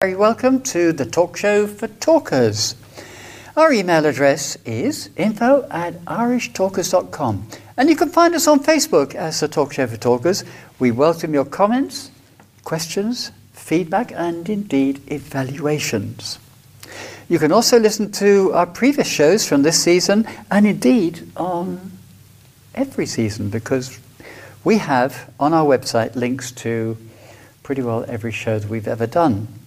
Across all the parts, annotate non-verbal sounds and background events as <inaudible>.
Very welcome to the talk show for talkers. Our email address is info at irishtalkers.com. And you can find us on Facebook as the Talk Show for Talkers. We welcome your comments, questions, feedback, and indeed evaluations. You can also listen to our previous shows from this season and indeed on every season because we have on our website links to pretty well every show that we've ever done.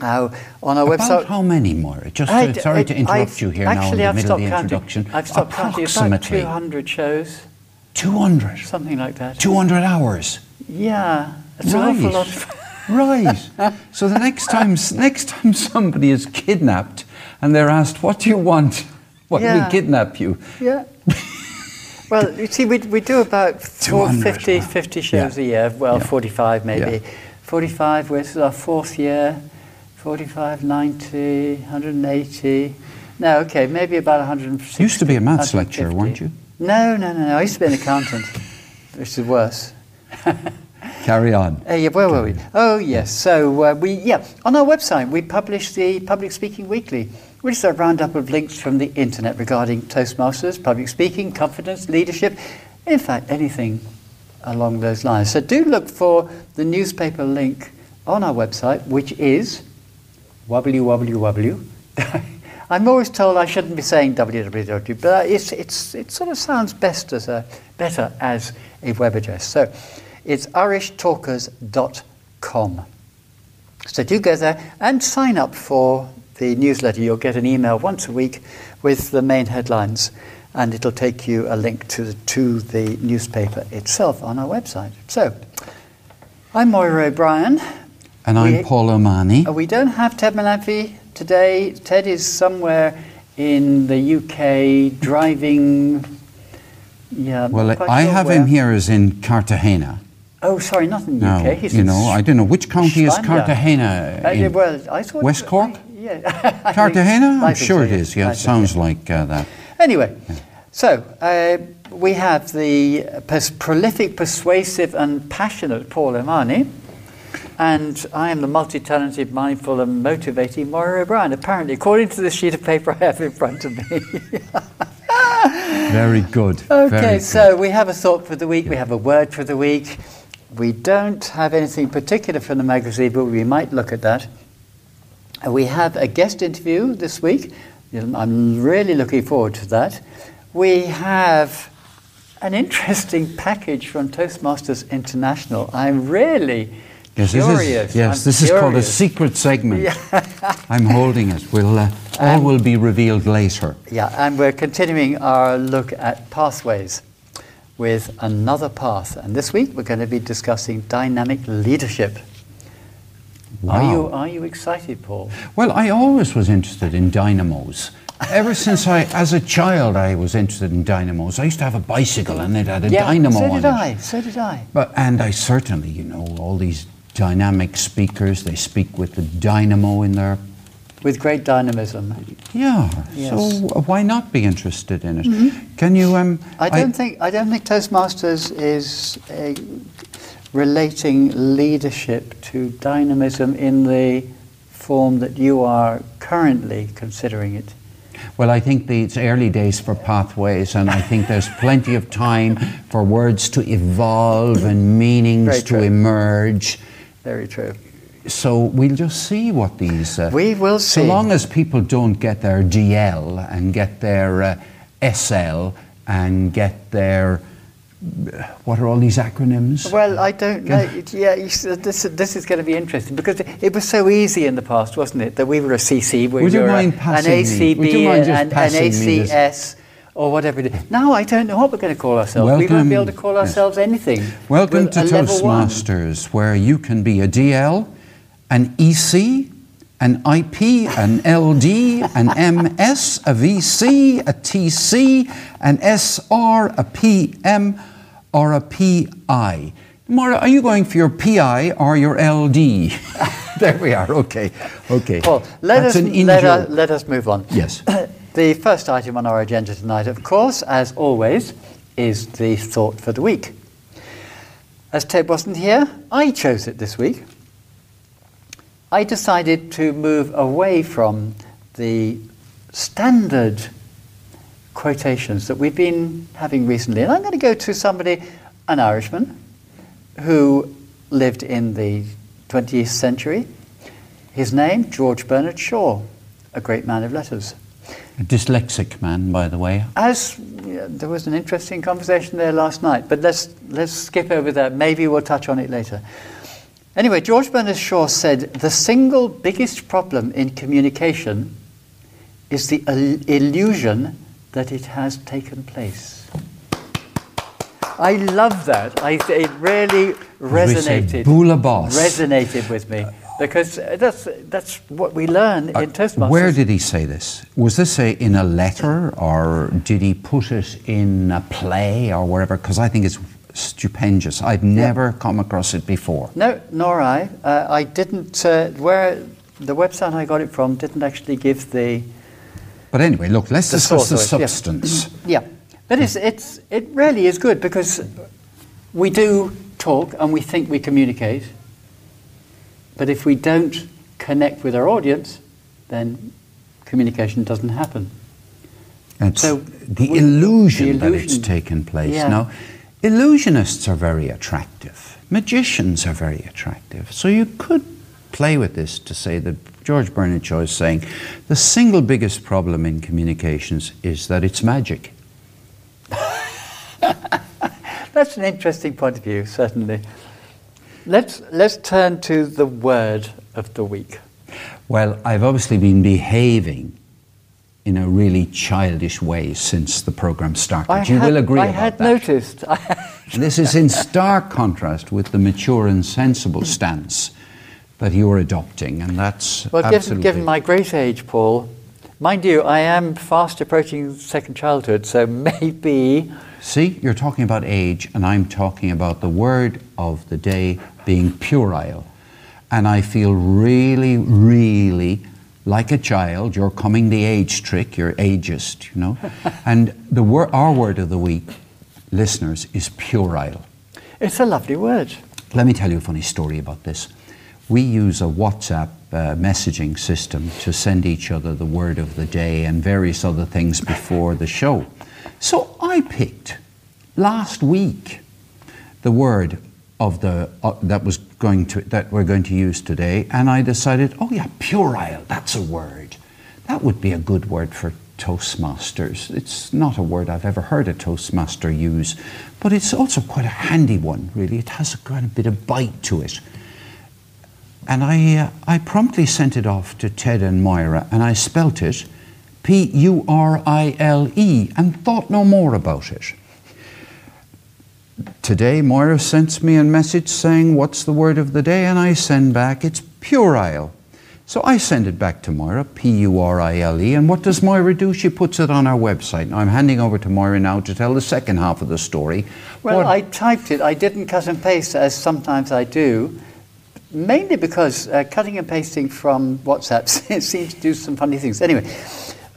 Now, on our About website. how many more? Just I uh, sorry it- to interrupt I've- you here now in the I've middle of stopped the counting. introduction. I've stopped counting. About Approximately 200 shows, 200. something like that. 200 hours. Yeah, it's an awful Right. lot. Of, Right. so the next time, next time somebody is kidnapped and they're asked, "What do you want?" What Yeah. we kidnap you? yeah. well, you see, we, we do about four, 200, 50, 50 shows Yeah. a year. Well, Yeah. 45 maybe. Yeah. 45, this is our fourth year. 45, 90, 180. No, okay, maybe about 160. Used to be a maths lecturer, weren't you? No, no, no, no. I used to be an accountant, <laughs> which is worse. <laughs> Carry on. Uh, yeah, where were we? Oh, yes. So uh, we, yeah, on our website we publish the Public Speaking Weekly, which is a roundup of links from the internet regarding Toastmasters, public speaking, confidence, leadership, in fact, anything along those lines. So do look for the newspaper link on our website, which is www. <laughs> I'm always told I shouldn't be saying www, but it's, it's, it sort of sounds best as a, better as a web address. So it's irishtalkers.com. So do go there and sign up for the newsletter. You'll get an email once a week with the main headlines, and it'll take you a link to the, to the newspaper itself on our website. So I'm Moira O'Brien. And I'm We- Paul O'Mahony. Uh, We don't have Ted Malafi today. Ted is somewhere in the UK driving. Yeah, I'm Well, I sure have where. him here as in Cartagena. Oh, sorry, not in the Now, UK. He's you know, I don't know which county is Cartagena. Uh, in? yeah, well, I thought West Cork? I- yeah, <laughs> Cartagena? I'm sure it is. Yeah, it sounds so. like uh, that. Anyway, so uh, we have the pers- prolific, persuasive, and passionate Paul O'Mahony, and I am the multi-talented, mindful, and motivating Moira O'Brien. Apparently, according to the sheet of paper I have in front of me. <laughs> Very good. Okay, very good. so we have a thought for the week, we have a word for the week. We don't have anything particular from the magazine, but we might look at that. We have a guest interview this week. I'm really looking forward to that. We have an interesting package from Toastmasters International. I'm really Yes, this is, yes, I'm this is called a secret segment. Yeah. <laughs> I'm holding it. We'll, uh, all Um, will be revealed later. Yeah, and we're continuing our look at pathways with another path. And this week we're going to be discussing dynamic leadership. Are you are you excited, Paul? Well, I always was interested in dynamos. Ever <laughs> since I, as a child, I was interested in dynamos. I used to have a bicycle and it had a yeah, dynamo so on did it. I. So did I. But, and I certainly, you know, all these dynamic speakers, they speak with the dynamo in their. With great dynamism. Yeah. Yes. So uh, why not be interested in it? Can you? Um, I don't think I don't think Toastmasters is uh, relating leadership to dynamism in the form that you are currently considering it. Well, I think the, it's early days for pathways, and I think there's plenty of time for words to evolve and meanings Very to true. emerge. Very true. So we'll just see what these. Uh, We will So see. long as people don't get their DL and get their uh, SL and get their. What are all these acronyms? Well, I don't know. Yeah, you this this is going to be interesting because it was so easy in the past, wasn't it? That we were a CC, we Would you were a- an me? ACB, Would you mind just an passing me? ACS, or whatever it is. Now I don't know what we're going to call ourselves. we won't be able to Welcome- call yes. ourselves anything. Welcome We're to. Toastmasters, where you can be a DL, an EC, an IP, an LD, an MS, a VC, a TC, an SR, a PM, or a PI. Mara, are you going for your PI or your LD? <laughs> there we are. Okay, okay. Paul, let That's us an let, let us move on. Yes. <clears throat> the first item on our agenda tonight, of course, as always, is the thought for the week. As Ted wasn't here, I chose it this week. I decided to move away from the standard quotations that we've been having recently. And I'm going to go to somebody, an Irishman, who lived in the 20th century. His name, George Bernard Shaw, a great man of letters. A dyslexic man, by the way. As yeah, there was an interesting conversation there last night, but let's let's skip over that. Maybe we'll touch on it later. Anyway, George Bernard Shaw said the single biggest problem in communication is the il- illusion that it has taken place. I love that. I, it really say, resonated. Bula boss. Resonated with me because that's that's what we learn in Toastmasters. Uh, Where did he say this? Was this a, in a letter or did he put it in a play or wherever? Because I think it's stupendous. I've never come across it before. No, nor I. Uh, I didn't. Uh, where the website I got it from didn't actually give the. But anyway, look, let's The discuss the it, yeah. substance. Yeah, but it's it's it really is good because we do talk and we think we communicate, but if we don't connect with our audience, then communication doesn't happen. So the illusion the that it's taken place. Yeah. Now, illusionists are very attractive. Magicians are very attractive. So you could play with this to say that George Bernard Shaw is saying the single biggest problem in communications is that it's magic. <laughs> That's an interesting point of view, certainly. Let's let's turn to the word of the week. Well, I've obviously been behaving in a really childish way since the program started. you had, will agree I had that. noticed. <laughs> This is in stark contrast with the mature and sensible stance that you're adopting, and that's Well, given, absolutely. given my great age, Paul, mind you, I am fast approaching second childhood, so <laughs> maybe. See, you're talking about age, and I'm talking about the word of the day being puerile. And I feel really, really like a child. You're coming the age trick, you're ageist, you know. <laughs> and the wor- our word of the week, listeners, is puerile. It's a lovely word. Let me tell you a funny story about this. We use a WhatsApp uh, messaging system to send each other the word of the day and various other things before the show. So I picked last week the word of the uh, that was going to that we're going to use today, and I decided, oh yeah, puerile. That's a word. That would be a good word for Toastmasters. It's not a word I've ever heard a Toastmaster use, but it's also quite a handy one, really. It has a kind of bit of bite to it. And I, uh, I promptly sent it off to Ted and Moira, and I spelt it P U R I L E and thought no more about it. Today, Moira sends me a message saying, What's the word of the day? And I send back, It's puerile. So I send it back to Moira, P U R I L E. And what does Moira do? She puts it on our website. Now I'm handing over to Moira now to tell the second half of the story. Well, What- I typed it. I didn't cut and paste as sometimes I do, mainly because uh, cutting and pasting from WhatsApp <laughs> seems to do some funny things. Anyway,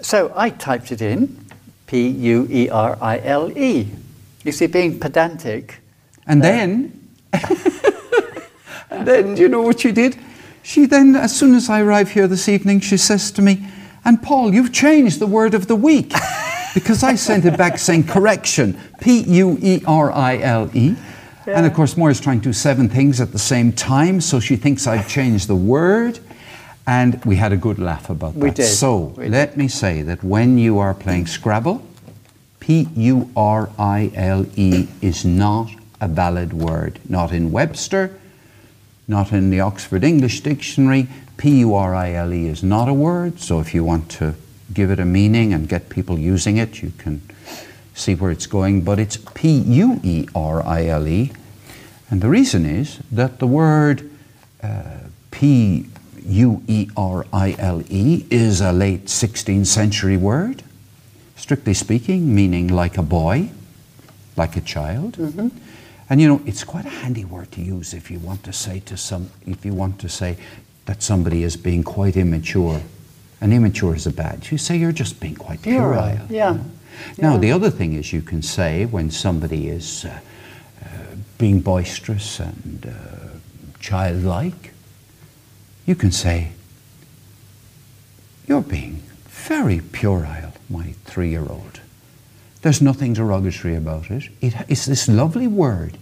so I typed it in P U E R I L E. You see, being pedantic. And uh, then, <laughs> and then, do you know what she did? She then, as soon as I arrive here this evening, she says to me, and Paul, you've changed the word of the week. because I sent it back saying correction, P U E R I L E. And of course, Moira's trying to do seven things at the same time, so she thinks I've changed the word. And we had a good laugh about that. We did. So We let me say that when you are playing Scrabble, P U R I L E is not a valid word. Not in Webster, not in the Oxford English Dictionary. P U R I L E is not a word. So if you want to give it a meaning and get people using it, you can see where it's going. But it's P U E R I L E. And the reason is that the word uh, P U E R I L E is a late 16th century word strictly speaking, meaning like a boy, like a child. And you know, it's quite a handy word to use if you want to say to some, if you want to say that somebody is being quite immature. And immature is a bad. You say you're just being quite puerile. Yeah. Now, Yeah. the other thing is you can say when somebody is uh, uh, being boisterous and uh, childlike, you can say, You're being very puerile, my three year old. There's nothing derogatory about it. it. It's this lovely word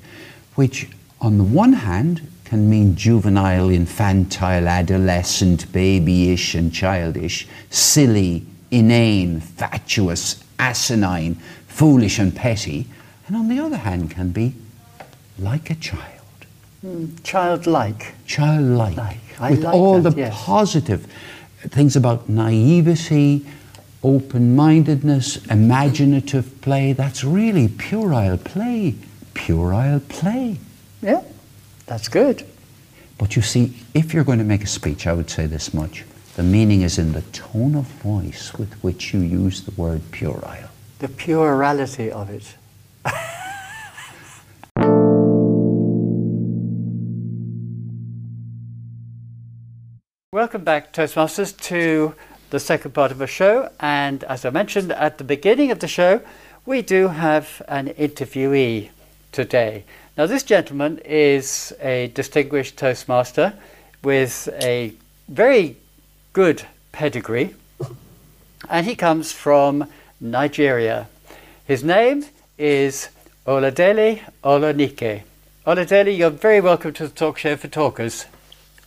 which, on the one hand, can mean juvenile, infantile, adolescent, babyish, and childish, silly, inane, fatuous, asinine, foolish, and petty, and on the other hand, can be like a child. Mm, childlike. Childlike. Like. with like all that, the yes. positive things about naivety, open mindedness, imaginative play. That's really puerile play. Puerile play. Yeah, that's good. But you see, if you're going to make a speech, I would say this much. The meaning is in the tone of voice with which you use the word puerile. The plurality of it. <laughs> Welcome back, Toastmasters, to the second part of our show. And as I mentioned at the beginning of the show, we do have an interviewee today. Now, this gentleman is a distinguished Toastmaster with a very good pedigree, and he comes from Nigeria. His name is Oladele Olonike. Oladele, you're very welcome to the Talk Show for Talkers.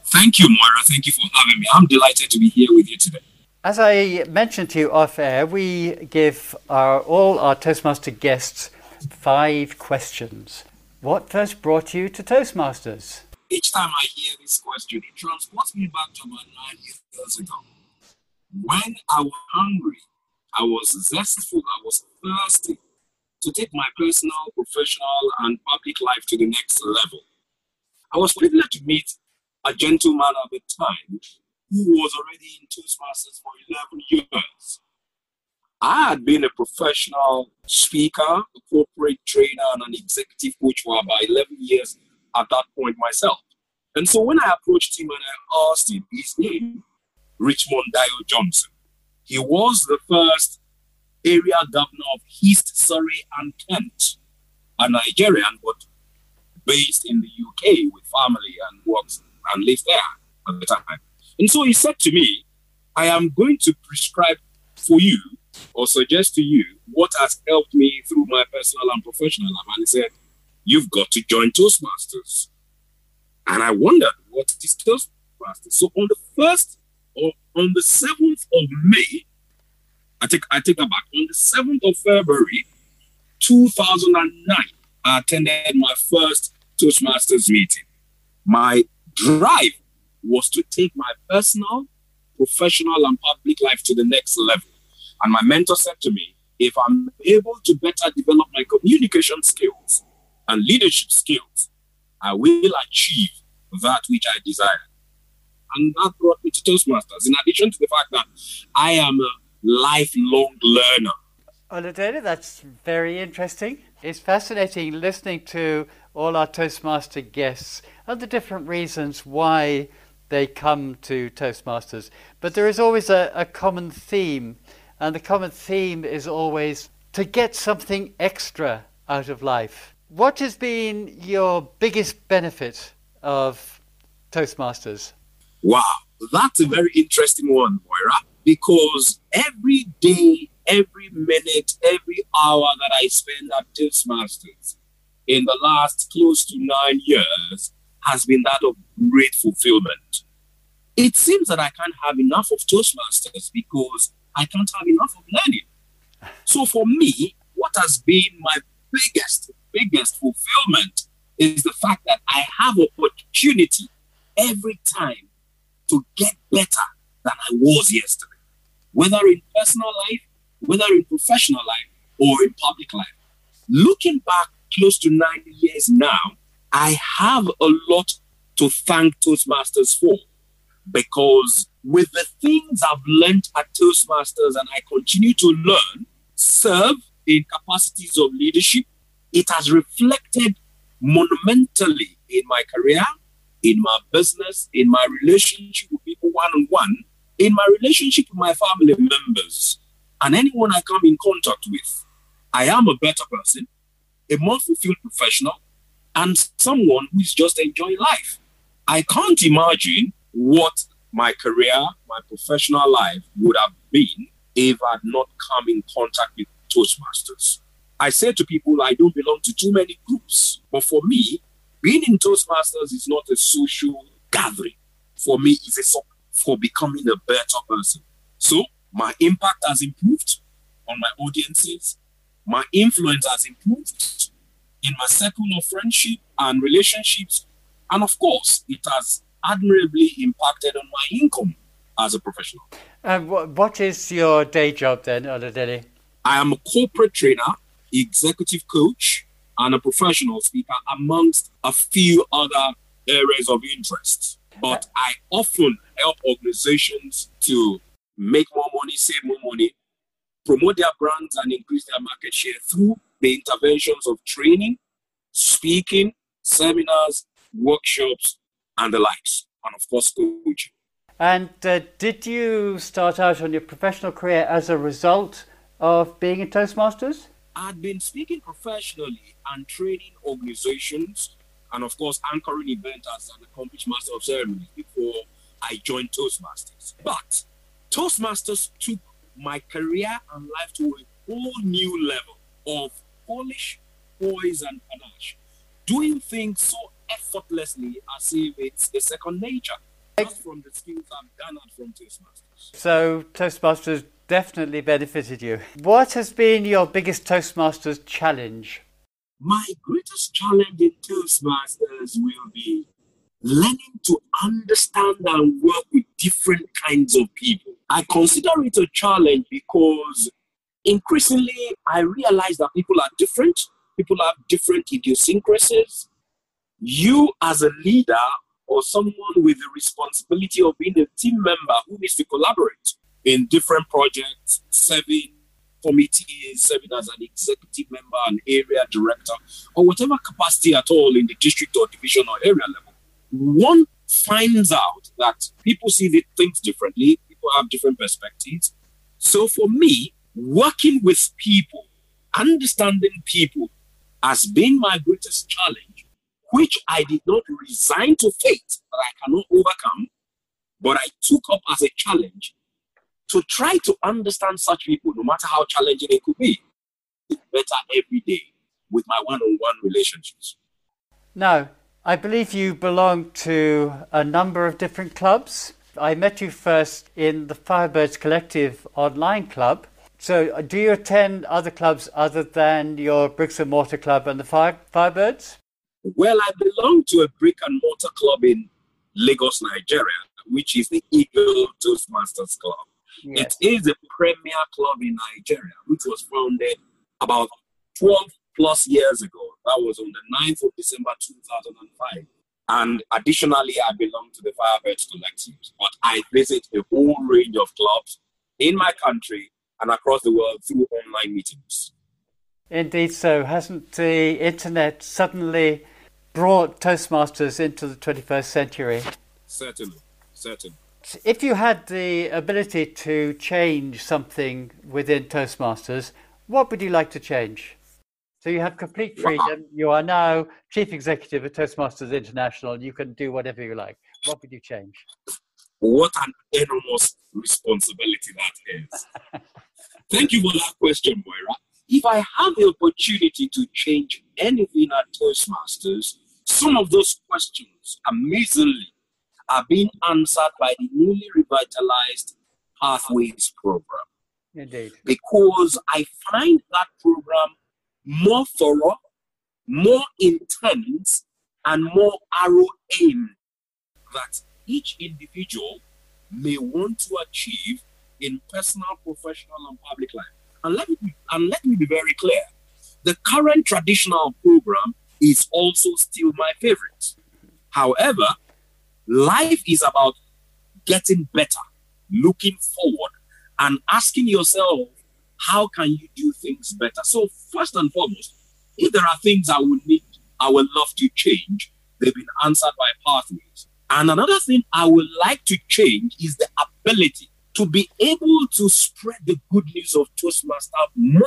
Thank you, Moira. Thank you for having me. I'm delighted to be here with you today. As I mentioned to you off air, we give our, all our Toastmaster guests five questions. What first brought you to Toastmasters? Each time I hear this question, it transports me back to about nine years ago. When I was hungry, I was zestful, I was thirsty to take my personal, professional, and public life to the next level. I was privileged to meet a gentleman at the time who was already in Toastmasters for 11 years. I had been a professional speaker, a corporate trainer, and an executive coach for about 11 years at that point myself. And so when I approached him and I asked him his name, Richmond Dio Johnson, he was the first area governor of East Surrey and Kent, a Nigerian, but based in the UK with family and works and lives there at the time. And so he said to me, I am going to prescribe for you or suggest to you what has helped me through my personal and professional life. And he said, You've got to join Toastmasters. And I wondered, what is Toastmasters? So on the first or on the 7th of May, I take I take that back. On the 7th of February, 2009, I attended my first Toastmasters meeting. My drive was to take my personal, professional, and public life to the next level. And my mentor said to me, if I'm able to better develop my communication skills and leadership skills, I will achieve that which I desire. And that brought me to Toastmasters, in addition to the fact that I am a lifelong learner. Oladele, that's very interesting. It's fascinating listening to all our Toastmaster guests and the different reasons why they come to Toastmasters. But there is always a, a common theme, and the common theme is always to get something extra out of life. What has been your biggest benefit of Toastmasters? Wow, that's a very interesting one, Moira, because every day, every minute, every hour that I spend at Toastmasters in the last close to nine years has been that of great fulfillment. It seems that I can't have enough of Toastmasters because I can't have enough of learning. So for me, what has been my biggest, biggest fulfillment is the fact that I have opportunity every time to get better than I was yesterday, whether in personal life, whether in professional life, or in public life. Looking back close to nine years now, I have a lot to thank Toastmasters for because with the things I've learned at Toastmasters and I continue to learn, serve in capacities of leadership, it has reflected monumentally in my career, in my business, in my relationship with people one on one, in my relationship with my family members, and anyone I come in contact with. I am a better person, a more fulfilled professional, and someone who is just enjoying life. I can't imagine what my career, my professional life would have been if I had not come in contact with Toastmasters. I say to people, I don't belong to too many groups. But for me, being in Toastmasters is not a social gathering. For me, it's a for becoming a better person. So my impact has improved on my audiences. My influence has improved in my circle of friendship and relationships. And of course, it has admirably impacted on my income as a professional. And what is your day job then, Oladele? I am a corporate trainer, executive coach, and a professional speaker, amongst a few other areas of interest. But I often help organizations to make more money, save more money, promote their brands, and increase their market share through the interventions of training, speaking, seminars, workshops, and the likes, and of course, coaching. And uh, did you start out on your professional career as a result of being in Toastmasters? I'd been speaking professionally and training organizations, and of course, anchoring events as an accomplished master of ceremonies before I joined Toastmasters. But Toastmasters took my career and life to a whole new level of polish, poise, and panache. Doing things so effortlessly as if it's a second nature. Just from the skills I've garnered from Toastmasters. So Toastmasters definitely benefited you. What has been your biggest Toastmasters challenge? My greatest challenge in Toastmasters will be learning to understand and work with different kinds of people. I consider it a challenge because increasingly I realize that people are different, people have different idiosyncrasies. You, as a leader or someone with the responsibility of being a team member who needs to collaborate in different projects, serving committees, serving as an executive member, an area director, or whatever capacity at all in the district or division or area level, one finds out that people see things differently, people have different perspectives. So for me, working with people, understanding people has been my greatest challenge, which I did not resign to fate that I cannot overcome, but I took up as a challenge to try to understand such people, no matter how challenging it could be, better every day with my one on one relationships. Now, I believe you belong to a number of different clubs. I met you first in the Firebirds Collective online club. So, uh, do you attend other clubs other than your bricks and mortar club and the Fire, Firebirds? Well, I belong to a brick and mortar club in Lagos, Nigeria, which is the Eagle Toastmasters Club. Yes. It is a premier club in Nigeria, which was founded about 12 plus years ago. That was on the 9th of December 2005. And additionally, I belong to the Firebirds Collective, but I visit a whole range of clubs in my country and across the world through online meetings. Indeed, so hasn't the internet suddenly brought Toastmasters into the 21st century? Certainly, certainly. If you had the ability to change something within Toastmasters, what would you like to change? So you have complete freedom. You are now chief executive of Toastmasters International. You can do whatever you like. What would you change? What an enormous responsibility that is. <laughs> Thank you for that question, Moira. If I have the opportunity to change anything at Toastmasters, some of those questions, amazingly, are being answered by the newly revitalized Pathways program. Indeed. Because I find that program more thorough, more intense, and more arrow aimed that each individual may want to achieve in personal, professional, and public life. And let me be, and let me be very clear: the current traditional program is also still my favorite. However, life is about getting better, looking forward, and asking yourself how can you do things better? So first and foremost, if there are things I would need, I would love to change, they've been answered by pathways. And another thing I would like to change is the ability to be able to spread the good news of Toastmaster more.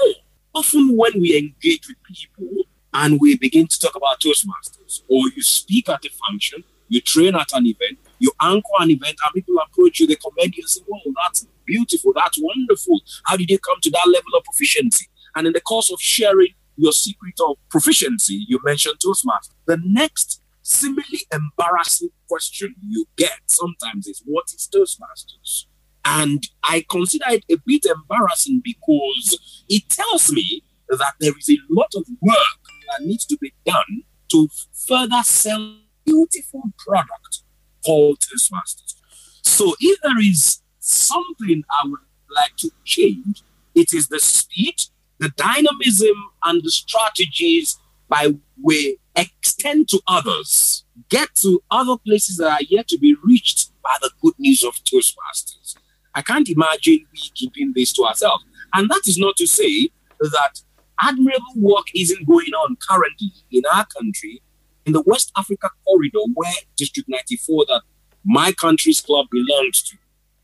Often when we engage with people and we begin to talk about Toastmasters, or you speak at a function, you train at an event, you anchor an event, and people approach you, they commend you and say, Whoa, that's beautiful, that's wonderful. How did you come to that level of proficiency? And in the course of sharing your secret of proficiency, you mentioned Toastmasters. The next similarly embarrassing question you get sometimes is, What is Toastmasters? And I consider it a bit embarrassing because it tells me that there is a lot of work that needs to be done to further sell beautiful product called Toastmasters. So if there is something I would like to change, it is the speed, the dynamism, and the strategies by we extend to others, get to other places that are yet to be reached by the good news of Toastmasters. I can't imagine we keeping this to ourselves. And that is not to say that admirable work isn't going on currently in our country in the West Africa corridor where District 94 that my country's club belongs to.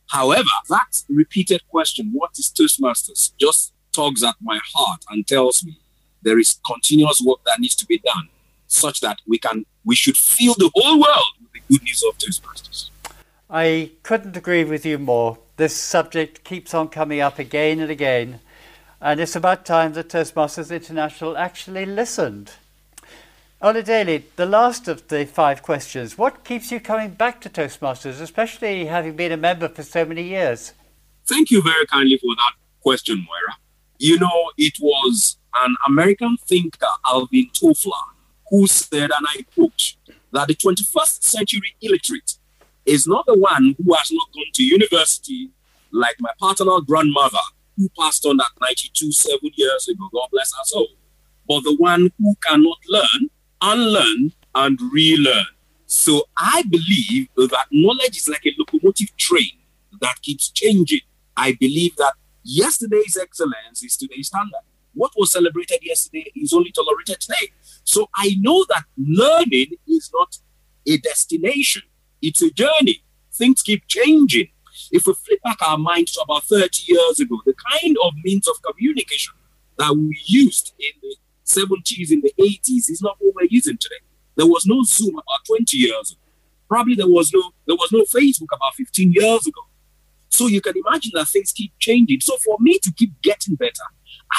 However, that repeated question, what is Toastmasters, just tugs at my heart and tells me there is continuous work that needs to be done such that we can we should fill the whole world with the good news of Toastmasters. I couldn't agree with you more. This subject keeps on coming up again and again. And it's about time that Toastmasters International actually listened. Oladele, the last of the five questions. What keeps you coming back to Toastmasters, especially having been a member for so many years? Thank you very kindly for that question, Moira. You know, it was an American thinker, Alvin Toffler, who said, and I quote, that the 21st century illiterate is not the one who has not gone to university like my paternal grandmother who passed on at 92 seven years ago, God bless her soul, but the one who cannot learn, unlearn, and relearn. So I believe that knowledge is like a locomotive train that keeps changing. I believe that yesterday's excellence is today's standard. What was celebrated yesterday is only tolerated today. So I know that learning is not a destination, it's a journey. Things keep changing. If we flip back our minds to about 30 years ago, the kind of means of communication that we used in the 70s, in the 80s, is not what we're using today. There was no Zoom about 20 years ago. Probably there was no there was no Facebook about 15 years ago. So you can imagine that things keep changing. So for me to keep getting better,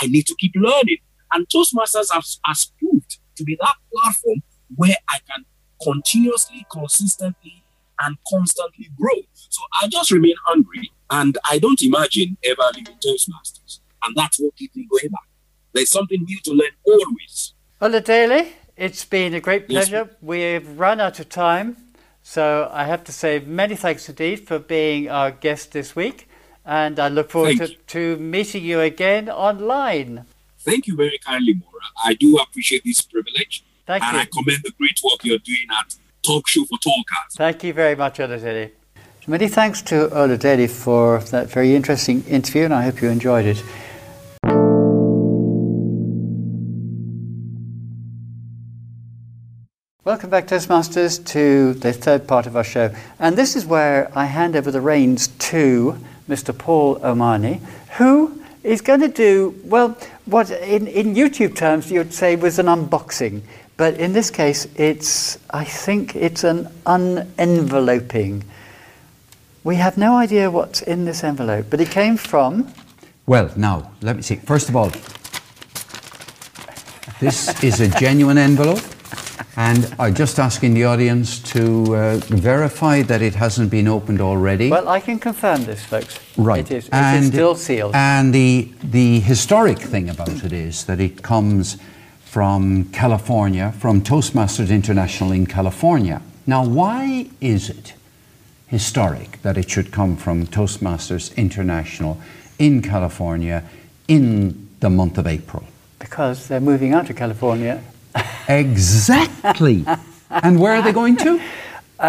I need to keep learning. And Toastmasters has, has proved to be that platform where I can continuously, consistently, and constantly grow. So I just remain hungry and I don't imagine ever leaving Toastmasters. And that's what keeps me going back. There's something new to learn always. Oladele, it's been a great pleasure. Yes. We've run out of time. So I have to say many thanks indeed for being our guest this week. And I look forward to, to, meeting you again online. Thank you very kindly, Maura. I do appreciate this privilege. Thank and you. I commend the great work you're doing at Talk Show for Talkers. Thank you very much, Oladele. Many thanks to Oladele for that very interesting interview, and I hope you enjoyed it. Welcome back, Toastmasters, to the third part of our show. And this is where I hand over the reins to Mr. Paul O'Mahony, who is going to do, well, what in, in YouTube terms you'd say was an unboxing. But in this case, it's, I think it's an unenveloping. We have no idea what's in this envelope, but it came from. Well, now, let me see. First of all, this is a genuine envelope. And I'm just asking the audience to uh, verify that it hasn't been opened already. Well, I can confirm this, folks. Right. It is. It and, is still sealed. And the, the historic thing about it is that it comes from California, from Toastmasters International in California. Now, why is it historic that it should come from Toastmasters International in California in the month of April? Because they're moving out of California Exactly. <laughs> and where are they going to? Uh,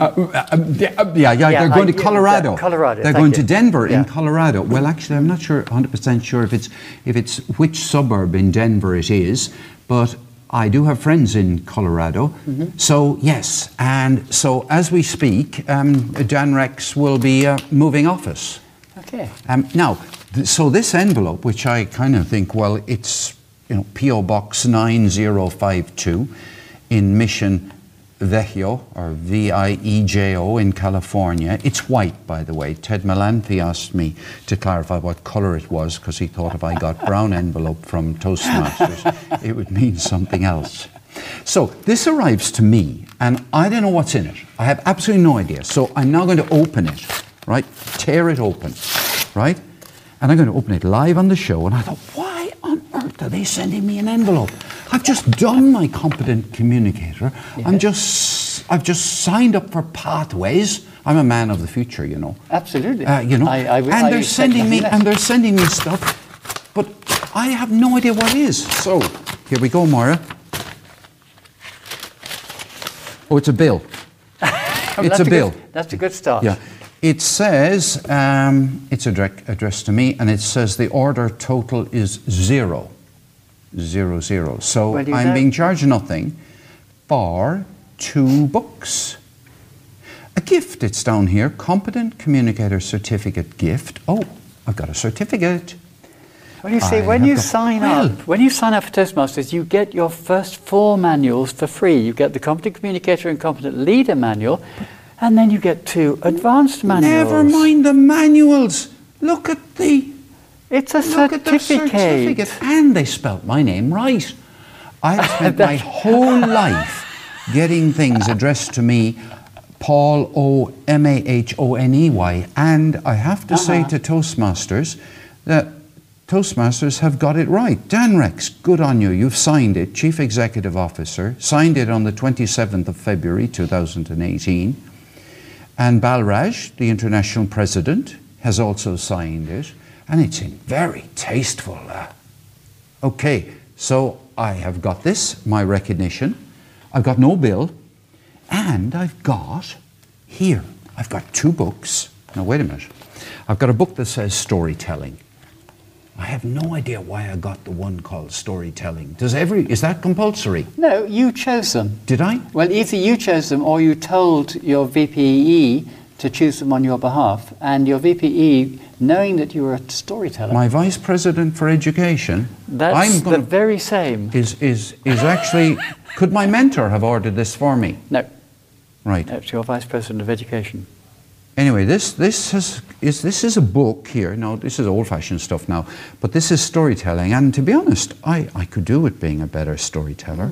uh, uh, yeah, yeah, yeah, they're going to Colorado. Colorado. They're going to Denver in Colorado. Well, actually, I'm not sure, 100% sure if it's if it's which suburb in Denver it is, but I do have friends in Colorado. Mm-hmm. So yes, and so as we speak, um, Dan Rex will be uh, moving office. Okay. Um, now, th- so this envelope, which I kind of think, well, it's you know, P.O. Box 9052 in Mission, Viejo, or V I E J O, in California. It's white, by the way. Ted Melanthi asked me to clarify what colour it was because he thought if I got brown envelope from Toastmasters, it would mean something else. So this arrives to me, and I don't know what's in it. I have absolutely no idea. So I'm now going to open it, right? Tear it open, right? And I'm going to open it live on the show. And I thought, earth are they sending me an envelope? I've just done my competent communicator. I'm just, I've just signed up for pathways. I'm a man of the future, you know. Absolutely. Uh, you know, I- I- and I they're sending me, less. and they're sending me stuff, but I have no idea what it is. So here we go, Moira. Oh, it's a bill. Oh, <laughs> it's a bill. Good, that's a good start. Yeah. It says, um, it's address, addressed to me, and it says the order total is zero. Zero, zero. So I'm know- being charged nothing for two books. A gift, it's down here, Competent Communicator Certificate gift. Oh, I've got a certificate. Well, you see, I when you sign well- up, when you sign up for Toastmasters, you get your first four manuals for free. You get the Competent Communicator and Competent Leader manual, and then you get two advanced manuals. Never mind the manuals. Look at the It's a certificate. certificate. And they spelt my name right. I've spent <laughs> my whole life getting things addressed to me, Paul O M A H O N E Y. And I have to say Uh-huh. to Toastmasters that Toastmasters have got it right. Dan Rex, good on you. You've signed it, Chief Executive Officer, signed it on the 27th of February 2018. And Balraj, the international president, has also signed it, and it's in very tasteful. Uh, okay, so I have got this, my recognition. I've got no bill, and I've got here, I've got two books. Now, wait a minute. I've got a book that says storytelling. I have no idea why I got the one called storytelling. Does every is that compulsory? No, you chose them. Did I? Well, either you chose them or you told your VPE to choose them on your behalf, and your VPE, knowing that you were a storyteller, My vice president for education. that's I'm the very same. is, is, is actually, could my mentor have ordered this for me? No, Right. that's your Vice President of Education. Anyway, this, this, has, is, this is a book here. Now, this is old fashioned stuff now, but this is storytelling. And to be honest, I, I could do with being a better storyteller.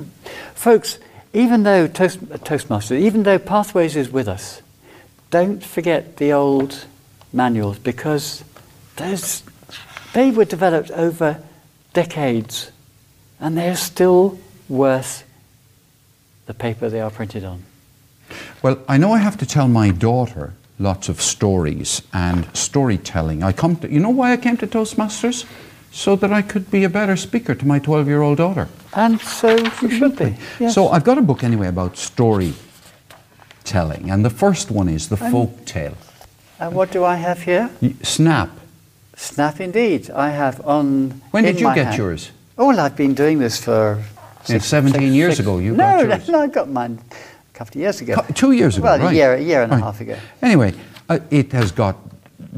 Folks, even though Toast, Toastmasters, even though Pathways is with us, don't forget the old manuals because those, they were developed over decades and they're still worth the paper they are printed on. Well, I know I have to tell my daughter lots of stories and storytelling. I come to, you know why I came to Toastmasters? So that I could be a better speaker to my 12 year old daughter. And so you should be. Yes. So I've got a book anyway about storytelling, and the first one is The Folk Tale. and what do I have here? Snap. Snap indeed. I have on. When did you get hand- yours? Oh, well, I've been doing this for. Yeah, 17 years ago you no, got no, yours. no, I got mine a couple of years ago. Two years ago, Well, right? a year, a year and a half ago. Anyway, uh, it has got.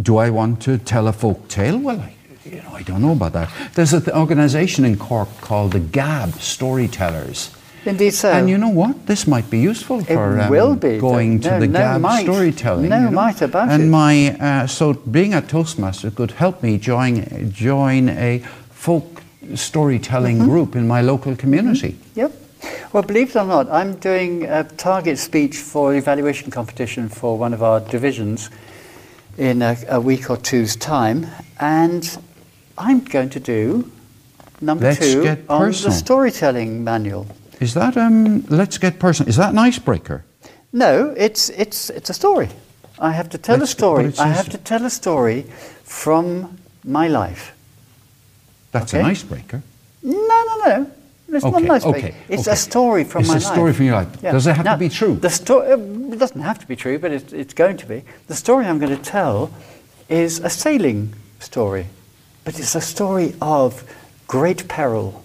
Do I want to tell a folk tale? Well, I, you know, I don't know about that. There's an organisation in Cork called the GAB Storytellers. Indeed, so. And you know what? This might be useful It for um, will be. going to the no GAB might. storytelling. No you know? might about and it. my uh, so being a Toastmaster could help me join join a folk storytelling Mm-hmm. group in my local community. Yep. Well, believe it or not, I'm doing a target speech for evaluation competition for one of our divisions in a, a week or two's time, and I'm going to do number Let's two on personal. the storytelling manual. Is that um? Let's get personal. Is that an icebreaker? No, it's it's it's a story. I have to tell Let's- a story. it I have to tell a story from my life. That's Okay. an icebreaker. No, no, no. It's not Okay, nice. okay, It's okay. a story from It's my life. It's a life. story from your life. Does it have to be true? The story it doesn't have to be true, but it's, it's going to be. The story I'm going to tell is a sailing story, but it's a story of great peril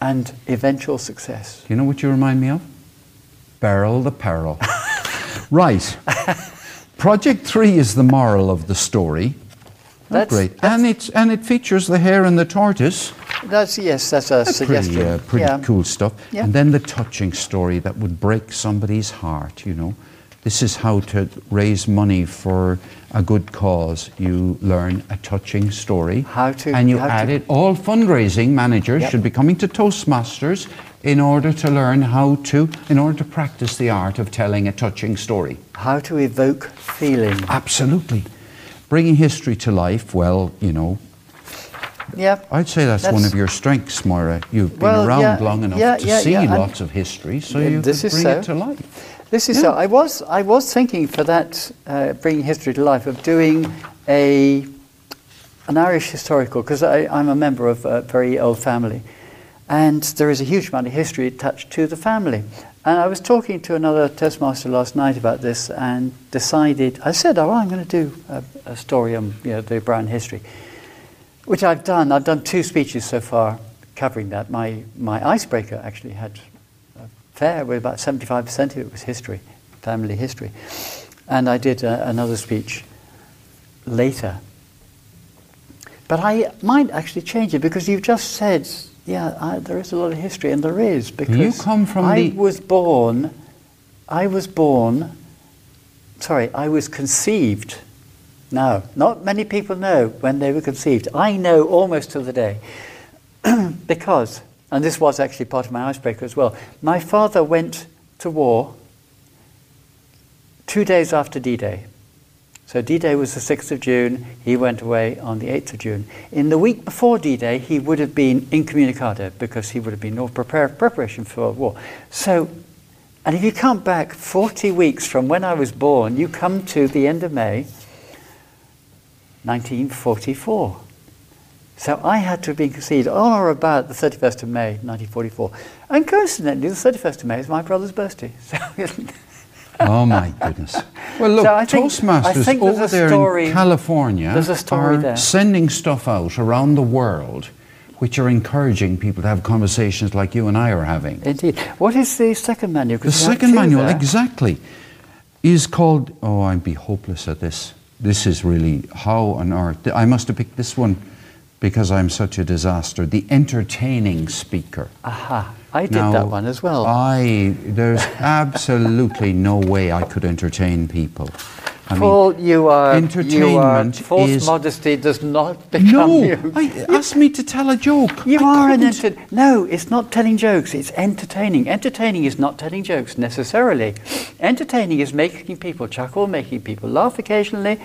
and eventual success. Do you know what you remind me of? Beryl the Peril. <laughs> right. Project three is the moral of the story. Oh, That's- great. that's- And, it's, and it features the hare and the tortoise. That's yes, that's a That's suggestion. pretty, uh, pretty yeah. cool stuff. Yeah. And then the touching story that would break somebody's heart, you know. This is how to raise money for a good cause. You learn a touching story. How to- And you add to- it. All fundraising managers Yep. should be coming to Toastmasters in order to learn how to, in order to practice the art of telling a touching story. How to evoke feeling. Absolutely. Bringing history to life, well, you know, Yeah. I'd say that's, one of your strengths, Moira. You've been Well, around yeah, long enough yeah, to yeah, see lots of history, so you this could bring it to life. This is Yeah. so. I was I was thinking for that uh, bringing history to life of doing a an Irish historical because I'm a member of a very old family, and there is a huge amount of history attached to the family. And I was talking to another Toastmaster last night about this and decided. I said, "Oh, I'm going to do a, a story on you know, the Brown history," which I've done. I've done two speeches so far covering that. My my icebreaker actually had fair with about 75% of it was history, family history, and I did uh, another speech later. But I might actually change it because you've just said, yeah, I, there is a lot of history, and there is because you come from I was born. I was born. Sorry, I was conceived. Now, not many people know when they were conceived. I know almost to the day <clears throat> because, and this was actually part of my icebreaker as well. My father went to war two days after D-Day. So D-Day was the 6th of June. He went away on the 8th of June. In the week before D-Day, he would have been incommunicado because he would have been all prepare, preparation for war. So, and if you count back 40 weeks from when I was born, you come to the end of May 1944. So I had to have been conceived on oh, or about the 31st of May 1944. And coincidentally, the 31st of May is my brother's birthday. <laughs> So Oh my goodness. <laughs> Well, look, So think- I Toastmasters over there story- in California there's a story are there. sending stuff out around the world which are encouraging people to have conversations like you and I are having. Indeed. What is the second manual? The second manual, there. exactly, is called. Oh, I'd be hopeless at this. This is really how on earth. I must have picked this one because I'm such a disaster. The entertaining speaker. Aha. I did Now, that one as well. I there's absolutely no way I could entertain people. I mean, Paul, you are. You are, entertainment false is- modesty does not <laughs> become no, you. I, ask me to tell a joke. You I are an couldn't. enter- No, it's not telling jokes. It's entertaining. Entertaining is not telling jokes necessarily. Entertaining is making people chuckle, making people laugh occasionally.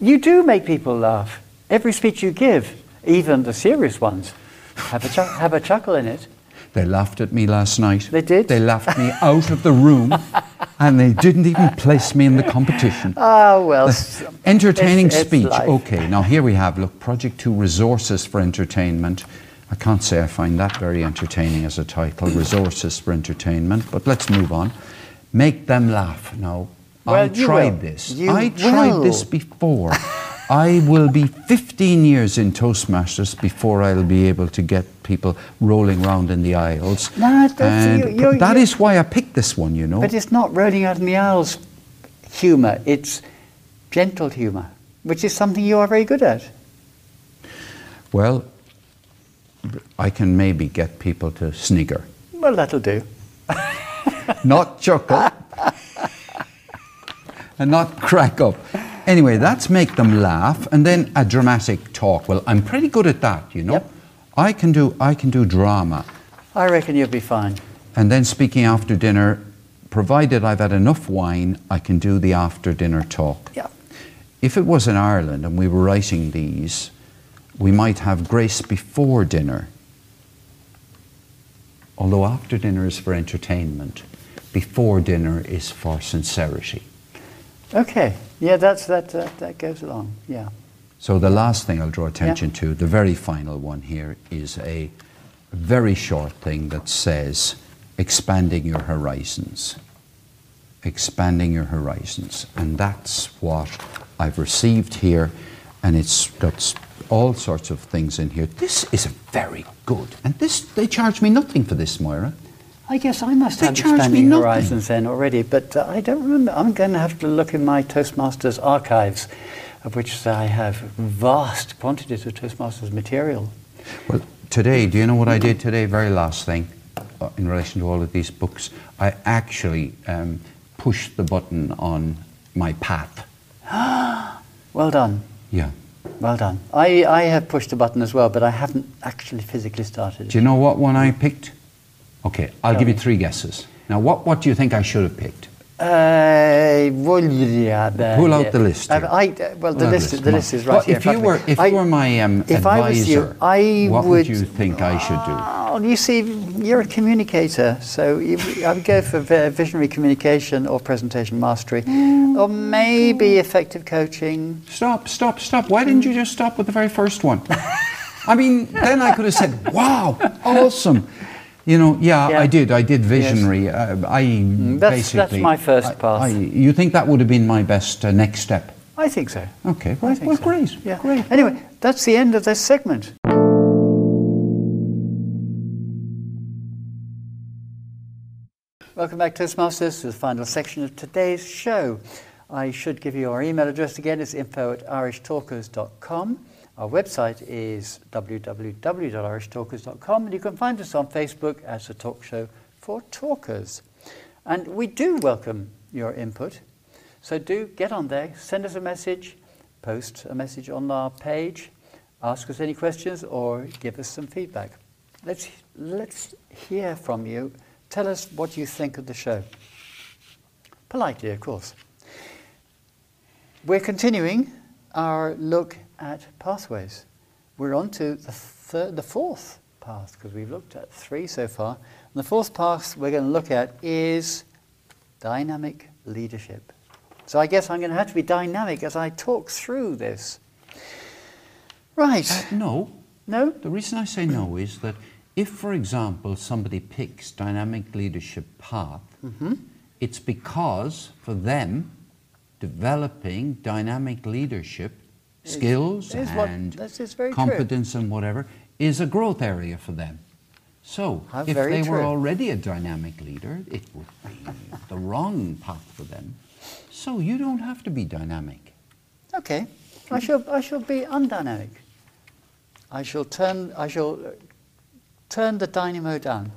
You do make people laugh. Every speech you give, even the serious ones, have a, have a chuckle in it. They laughed at me last night. They did? They laughed me out of the room, <laughs> and they didn't even place me in the competition. Ah, well. s- Entertaining it's- it's speech. life. Okay, now here we have, look, Project 2 Resources for Entertainment. I can't say I find that very entertaining as a title, <coughs> Resources for Entertainment, but let's move on. Make them laugh. Now, I Well, you tried will. this. You I tried will. this before. <laughs> I will be 15 years in Toastmasters before I'll be able to get people rolling around in the aisles. No, that's- And you- you're- that you- is why I picked this one, you know. But it's not rolling out in the aisles humour, it's gentle humour, which is something you are very good at. Well, I can maybe get people to snigger, Well, that'll do. not chuckle, <laughs> and not crack up. Anyway, that's make them laugh, and then a dramatic talk. Well, I'm pretty good at that, you know. Yep. I can do I can do drama, I reckon you'll be fine. and then speaking after dinner, provided I've had enough wine, I can do the after dinner talk. Yeah. If it was in Ireland and we were writing these, we might have grace before dinner. Although after dinner is for entertainment, before dinner is for sincerity. Okay. Yeah, that's that. That, that goes along. Yeah. So the last thing I'll draw attention to, the very final one here, is a very short thing that says expanding your horizons. Expanding your horizons. And that's what I've received here, and it's got all sorts of things in here. This is very good. And this they charge me nothing for this, Moira. I guess I must They have charge me expanding nothing. horizons then already, but uh, I don't remember. I'm going to have to look in my Toastmasters archives, of which I have vast quantities of Toastmasters material. Well, today, do you know what I did today? Very last thing uh, in relation to all of these books. I actually um, pushed the button on my path. <gasps> Well done. Yeah. Well done. I, I have pushed the button as well, but I haven't actually physically started Do you know what one I picked? Okay, I'll give you three guesses. Now, what, what do you think I should have picked? Uh, there, Pull out the list I. I, uh, well, the out list, the list is right Well, here. If you were, if I- you were my um, if I was you, advisor, I what would- you think I should do? Oh, you see, you're a communicator, so you, I would go for visionary communication or presentation mastery, or maybe effective coaching. Stop, stop, stop. Why didn't you just stop with the very first one? <laughs> I mean, then I could have said, wow, awesome. You know, yeah, Yeah. I did. I did visionary. Uh, I that's- that's basically. my first I- path. I- you think that would have been my best uh, next step? I think so. Okay, well, well so. great. Yeah. Great. Anyway, that's the end of this segment. Welcome back, Toastmasters, to the final section of today's show. I should give you our email address again. It's info at irishtalkers.com. Our website is www.irishtalkers.com, and you can find us on Facebook as the talk show for talkers. And we do welcome your input. So do get on there, send us a message, post a message on our page, ask us any questions, or give us some feedback. Let's, let's hear from you. Tell us what you think of the show. Politely, of course. We're continuing our look at pathways. We're on to the, third, the fourth path, because we've looked at three so far. And the fourth path we're going to look at is dynamic leadership. So I guess I'm going to have to be dynamic as I talk through this. Right. Uh, no, No? The reason I say no is that if, for example, somebody picks dynamic leadership path, Mm-hmm. it's because for them, developing dynamic leadership skills is what- and this is very true. competence and whatever is a growth area for them. So, How if very they were true. already a dynamic leader, it would be the wrong path for them. So, you don't have to be dynamic. Okay. I shall, I shall be undynamic. I shall turn, I shall uh, turn the dynamo down.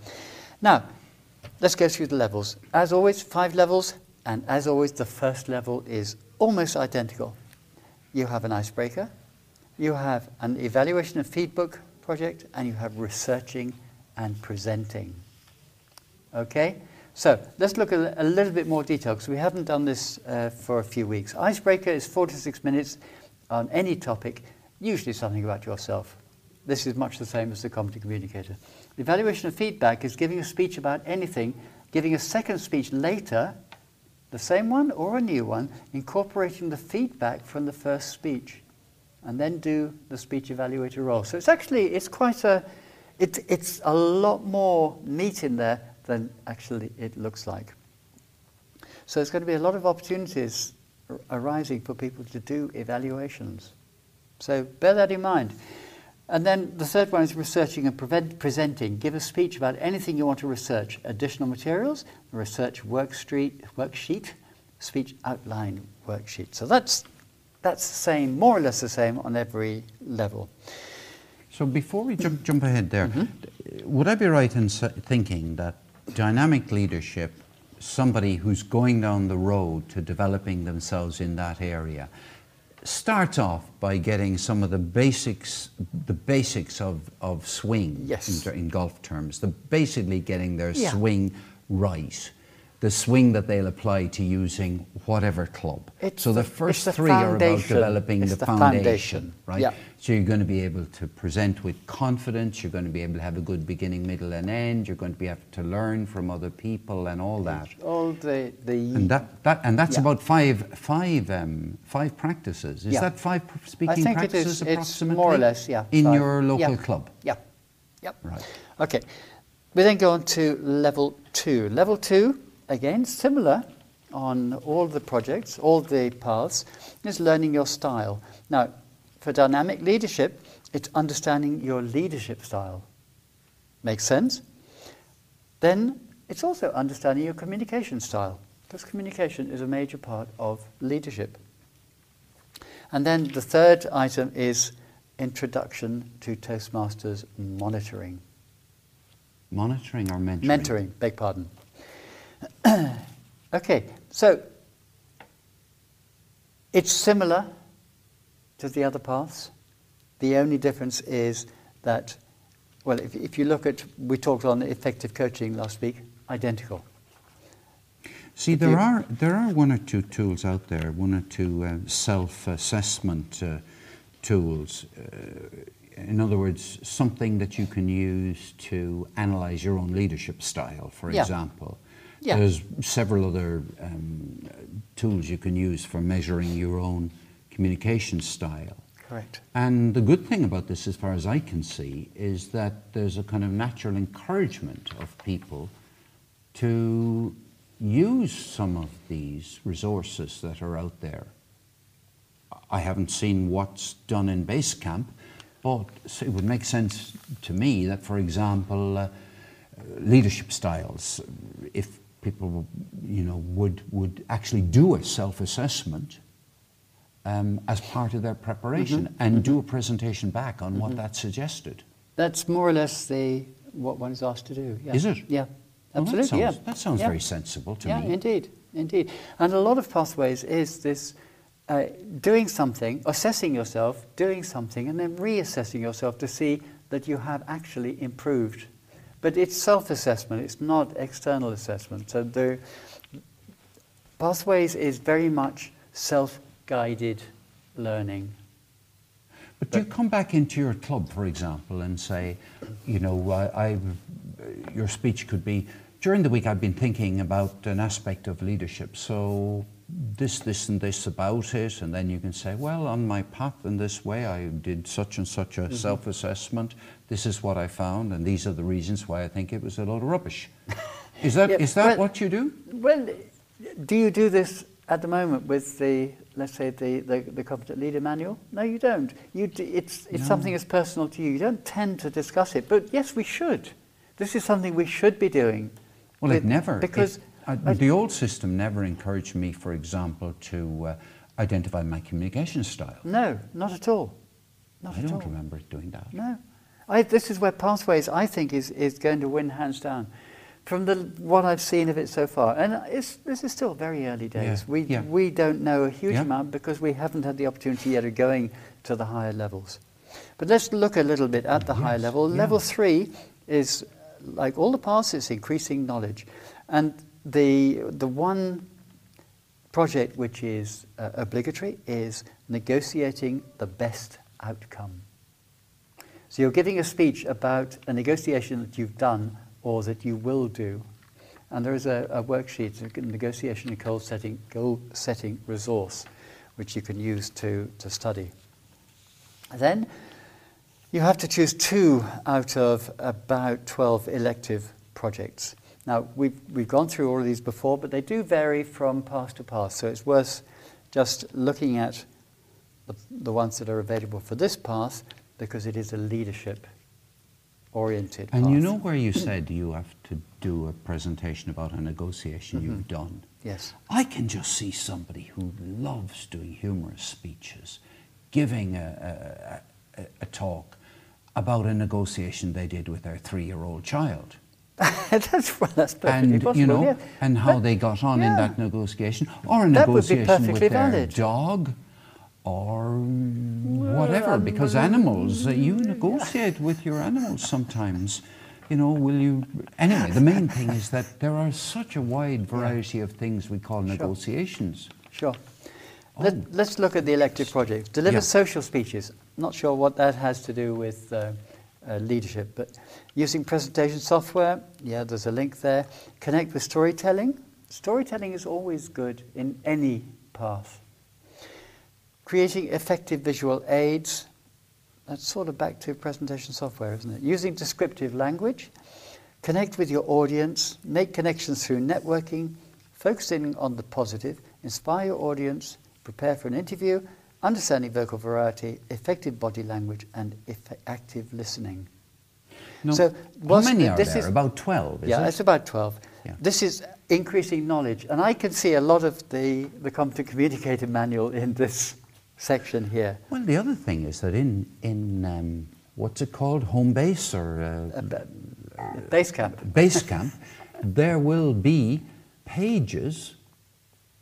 Now, let's go through the levels. As always, five levels, and as always, the first level is almost identical. You have an icebreaker, you have an evaluation and feedback project, and you have researching and presenting. Okay? So let's look at a little bit more detail because we haven't done this uh, for a few weeks. Icebreaker is four to six minutes on any topic, usually something about yourself. This is much the same as the competent communicator. Evaluation and feedback is giving a speech about anything, giving a second speech later, the same one or a new one, incorporating the feedback from the first speech, and then do the speech evaluator role. So it's actually it's quite a it, it's a lot more meat in there than actually it looks like. So there's going to be a lot of opportunities ar- arising for people to do evaluations. So bear that in mind. And then the third one is researching and prevent, presenting. Give a speech about anything you want to research. Additional materials, research work street, worksheet, speech outline worksheet. So that's, that's the same, more or less the same on every level. So before we jump, jump ahead there, Mm-hmm. would I be right in thinking that dynamic leadership, somebody who's going down the road to developing themselves in that area, starts off by getting some of the basics, the basics of, of swing Yes. in, in golf terms, the basically getting their Yeah. swing right. The swing that they'll apply to using whatever club. It's so the first the three are about developing the, the foundation, foundation. right? Yeah. So you're going to be able to present with confidence. You're going to be able to have a good beginning, middle, and end. You're going to be able to learn from other people and all that. All the, the And that, that and that's Yeah. about five five um, five practices. Is Yeah. that five speaking think practices. It's approximately? more or less, yeah. In five. your local Yeah. club. Yeah. Yep. Right. Okay. We then go on to level two. Level two, again, similar on all the projects, all the paths, is learning your style. Now, for dynamic leadership, it's understanding your leadership style. Makes sense? Then it's also understanding your communication style, because communication is a major part of leadership. And then the third item is Introduction to Toastmasters Monitoring. Monitoring or mentoring? Mentoring, beg pardon. <clears throat> okay, so it's similar to the other paths. The only difference is that, well, if, if you look at, we talked on effective coaching last week, identical. See, there are there are one or two tools out there, one or two uh, self-assessment uh, tools. Uh, in other words, something that you can use to analyze your own leadership style, for Yeah. example. Yeah. There's several other um, tools you can use for measuring your own communication style. Correct. And the good thing about this, as far as I can see, is that there's a kind of natural encouragement of people to use some of these resources that are out there. I haven't seen what's done in Basecamp, but it would make sense to me that, for example, uh, leadership styles, if people, you know, would, would actually do a self-assessment um, as part of their preparation Mm-hmm. and do a presentation back on what that suggested. That's more or less the what one is asked to do. Yeah. Is it? Yeah, Well, absolutely. that sounds, yeah. that sounds Yeah. very sensible to yeah, me. indeed, indeed. And a lot of pathways is this uh, doing something, assessing yourself, doing something, and then reassessing yourself to see that you have actually improved. But it's self-assessment; it's not external assessment. So the pathways is very much self-guided learning. But do you come back into your club, for example, and say, you know, I, I, your speech could be, during the week I've been thinking about an aspect of leadership, so this, this, and this about it, and then you can say, well, on my path in this way, I did such and such a mm-hmm. self assessment, this is what I found, and these are the reasons why I think it was a load of rubbish. Is that, <laughs> Yeah, is that well- what you do? Well, do you do this at the moment with the, let's say, the, the, the competent leader manual? No, you don't. You d it's it's No. something that's personal to you. You don't tend to discuss it, but yes, we should. This is something we should be doing. Well, it With- never. because it- uh, I- the old system never encouraged me, for example, to uh, identify my communication style. no, not at all. Not I at don't all. remember it doing that. No, I, this is where pathways I think is, is going to win hands down. From the what I've seen of it so far, and it's, this is still very early days. Yeah, We yeah. we don't know a huge Yeah. amount because we haven't had the opportunity yet of going to the higher levels. But let's look a little bit at the higher level. Level three is like all the paths; it's increasing knowledge, and the the one project which is uh, obligatory is negotiating the best outcome. So you're giving a speech about a negotiation that you've done or that you will do. And there is a, a worksheet, a negotiation and goal setting, goal setting resource, which you can use to, to study. Then you have to choose two out of about 12 elective projects. Now, we've, we've gone through all of these before, but they do vary from path to path, so it's worth just looking at the, the ones that are available for this path because it is a leadership oriented And path. you know where you said you have to do a presentation about a negotiation Mm-hmm. you've done? Yes. I can just see somebody who loves doing humorous speeches, giving a, a, a, a talk about a negotiation they did with their three-year-old child. <laughs> that's, well, that's perfectly and possible. you know, yeah. and how But- they got on in that negotiation, or a That negotiation with their valid. dog, or whatever. because animals, uh, you negotiate with your animals <laughs> sometimes. You know, will you? Anyway, the main thing is that there are such a wide variety of things we call negotiations. Sure. Let, Oh. let's look at the elective project. Deliver Yeah. social speeches. Not sure what that has to do with uh, uh, leadership, but using presentation software, yeah, there's a link there. Connect with storytelling. Storytelling is always good in any path. Creating effective visual aids. That's sort of back to presentation software, isn't it? Using descriptive language. Connect with your audience. Make connections through networking. Focusing on the positive. Inspire your audience. Prepare for an interview. Understanding vocal variety. Effective body language. And active listening. No, So how many are this there? is- About twelve. Is yeah, it? Yeah, it's about 12. Yeah. This is increasing knowledge. And I can see a lot of the, the competent communicator manual in this section here. Well, the other thing is that in in um, what's it called, home base or uh, Basecamp. Basecamp, <laughs> there will be pages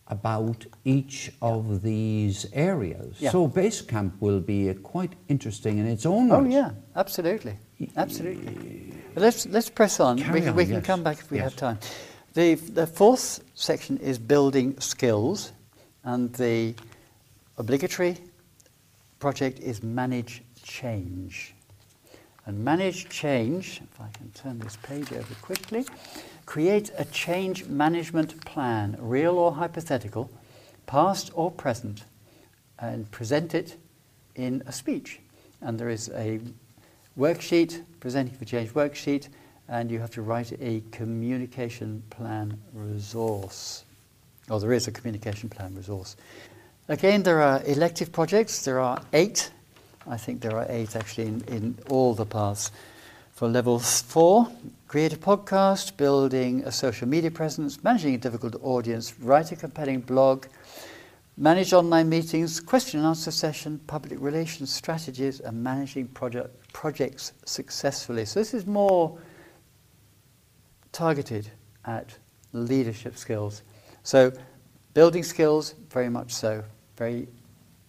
about each of these areas. Yeah. So Basecamp will be uh, quite interesting in its own Oh yeah, absolutely, absolutely. But let's let's press on. Carry we can, on, we can come back if we yes. have time. The the fourth section is building skills, and the obligatory project is manage change. And manage change, if I can turn this page over quickly, create a change management plan, real or hypothetical, past or present, and present it in a speech. And there is a worksheet, presenting for change worksheet, and you have to write a communication plan resource. Or there is a communication plan resource. Again, there are elective projects. There are eight. I think there are eight actually in, in all the paths. For level four, create a podcast, building a social media presence, managing a difficult audience, write a compelling blog, manage online meetings, question and answer session, public relations strategies, and managing project, projects successfully. So this is more targeted at leadership skills. So building skills, very much so, very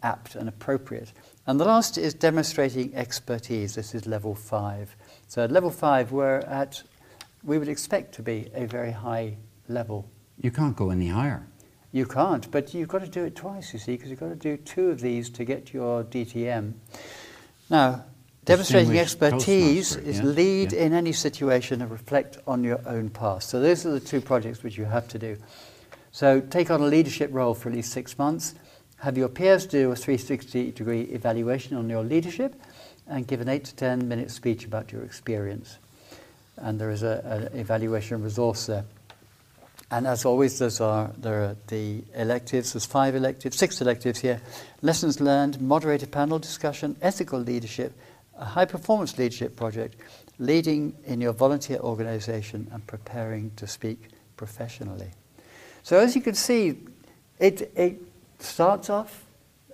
apt and appropriate. And the last is demonstrating expertise. This is level five. So at level five, we're at, we would expect to be a very high level. You can't go any higher. You can't, but you've got to do it twice, you see, because you've got to do two of these to get your DTM. Now, demonstrating expertise is yeah, lead yeah. in any situation and reflect on your own past. So those are the two projects which you have to do. So take on a leadership role for at least six months, have your peers do a 360 degree evaluation on your leadership, and give an 8 to 10 minute speech about your experience. And there is an evaluation resource there. And as always, those are, there are the electives. There's five electives, six electives here. Lessons learned, moderated panel discussion, ethical leadership, a high performance leadership project, leading in your volunteer organization, and preparing to speak professionally. So as you can see, it, it starts off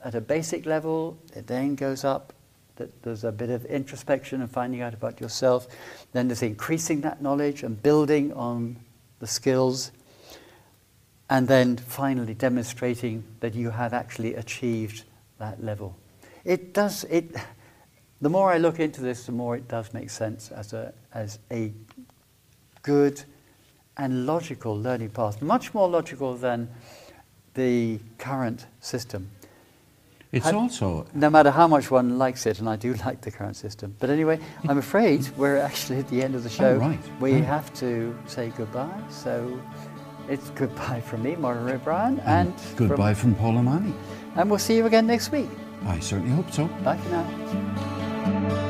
at a basic level, it then goes up. That there's a bit of introspection and finding out about yourself. Then there's increasing that knowledge and building on the skills. And then finally demonstrating that you have actually achieved that level. It does, it, the more I look into this, the more it does make sense as a, as a good and logical learning path, much more logical than the current system. It's Had- also No matter how much one likes it, and I do <laughs> like the current system. But anyway, I'm afraid <laughs> we're actually at the end of the oh, show. Oh, right. We have to say goodbye. So it's <laughs> goodbye from me, Martin O'Brien, and, from- goodbye from Paul O'Mahony. and we'll see you again next week. I certainly hope so. Bye for now.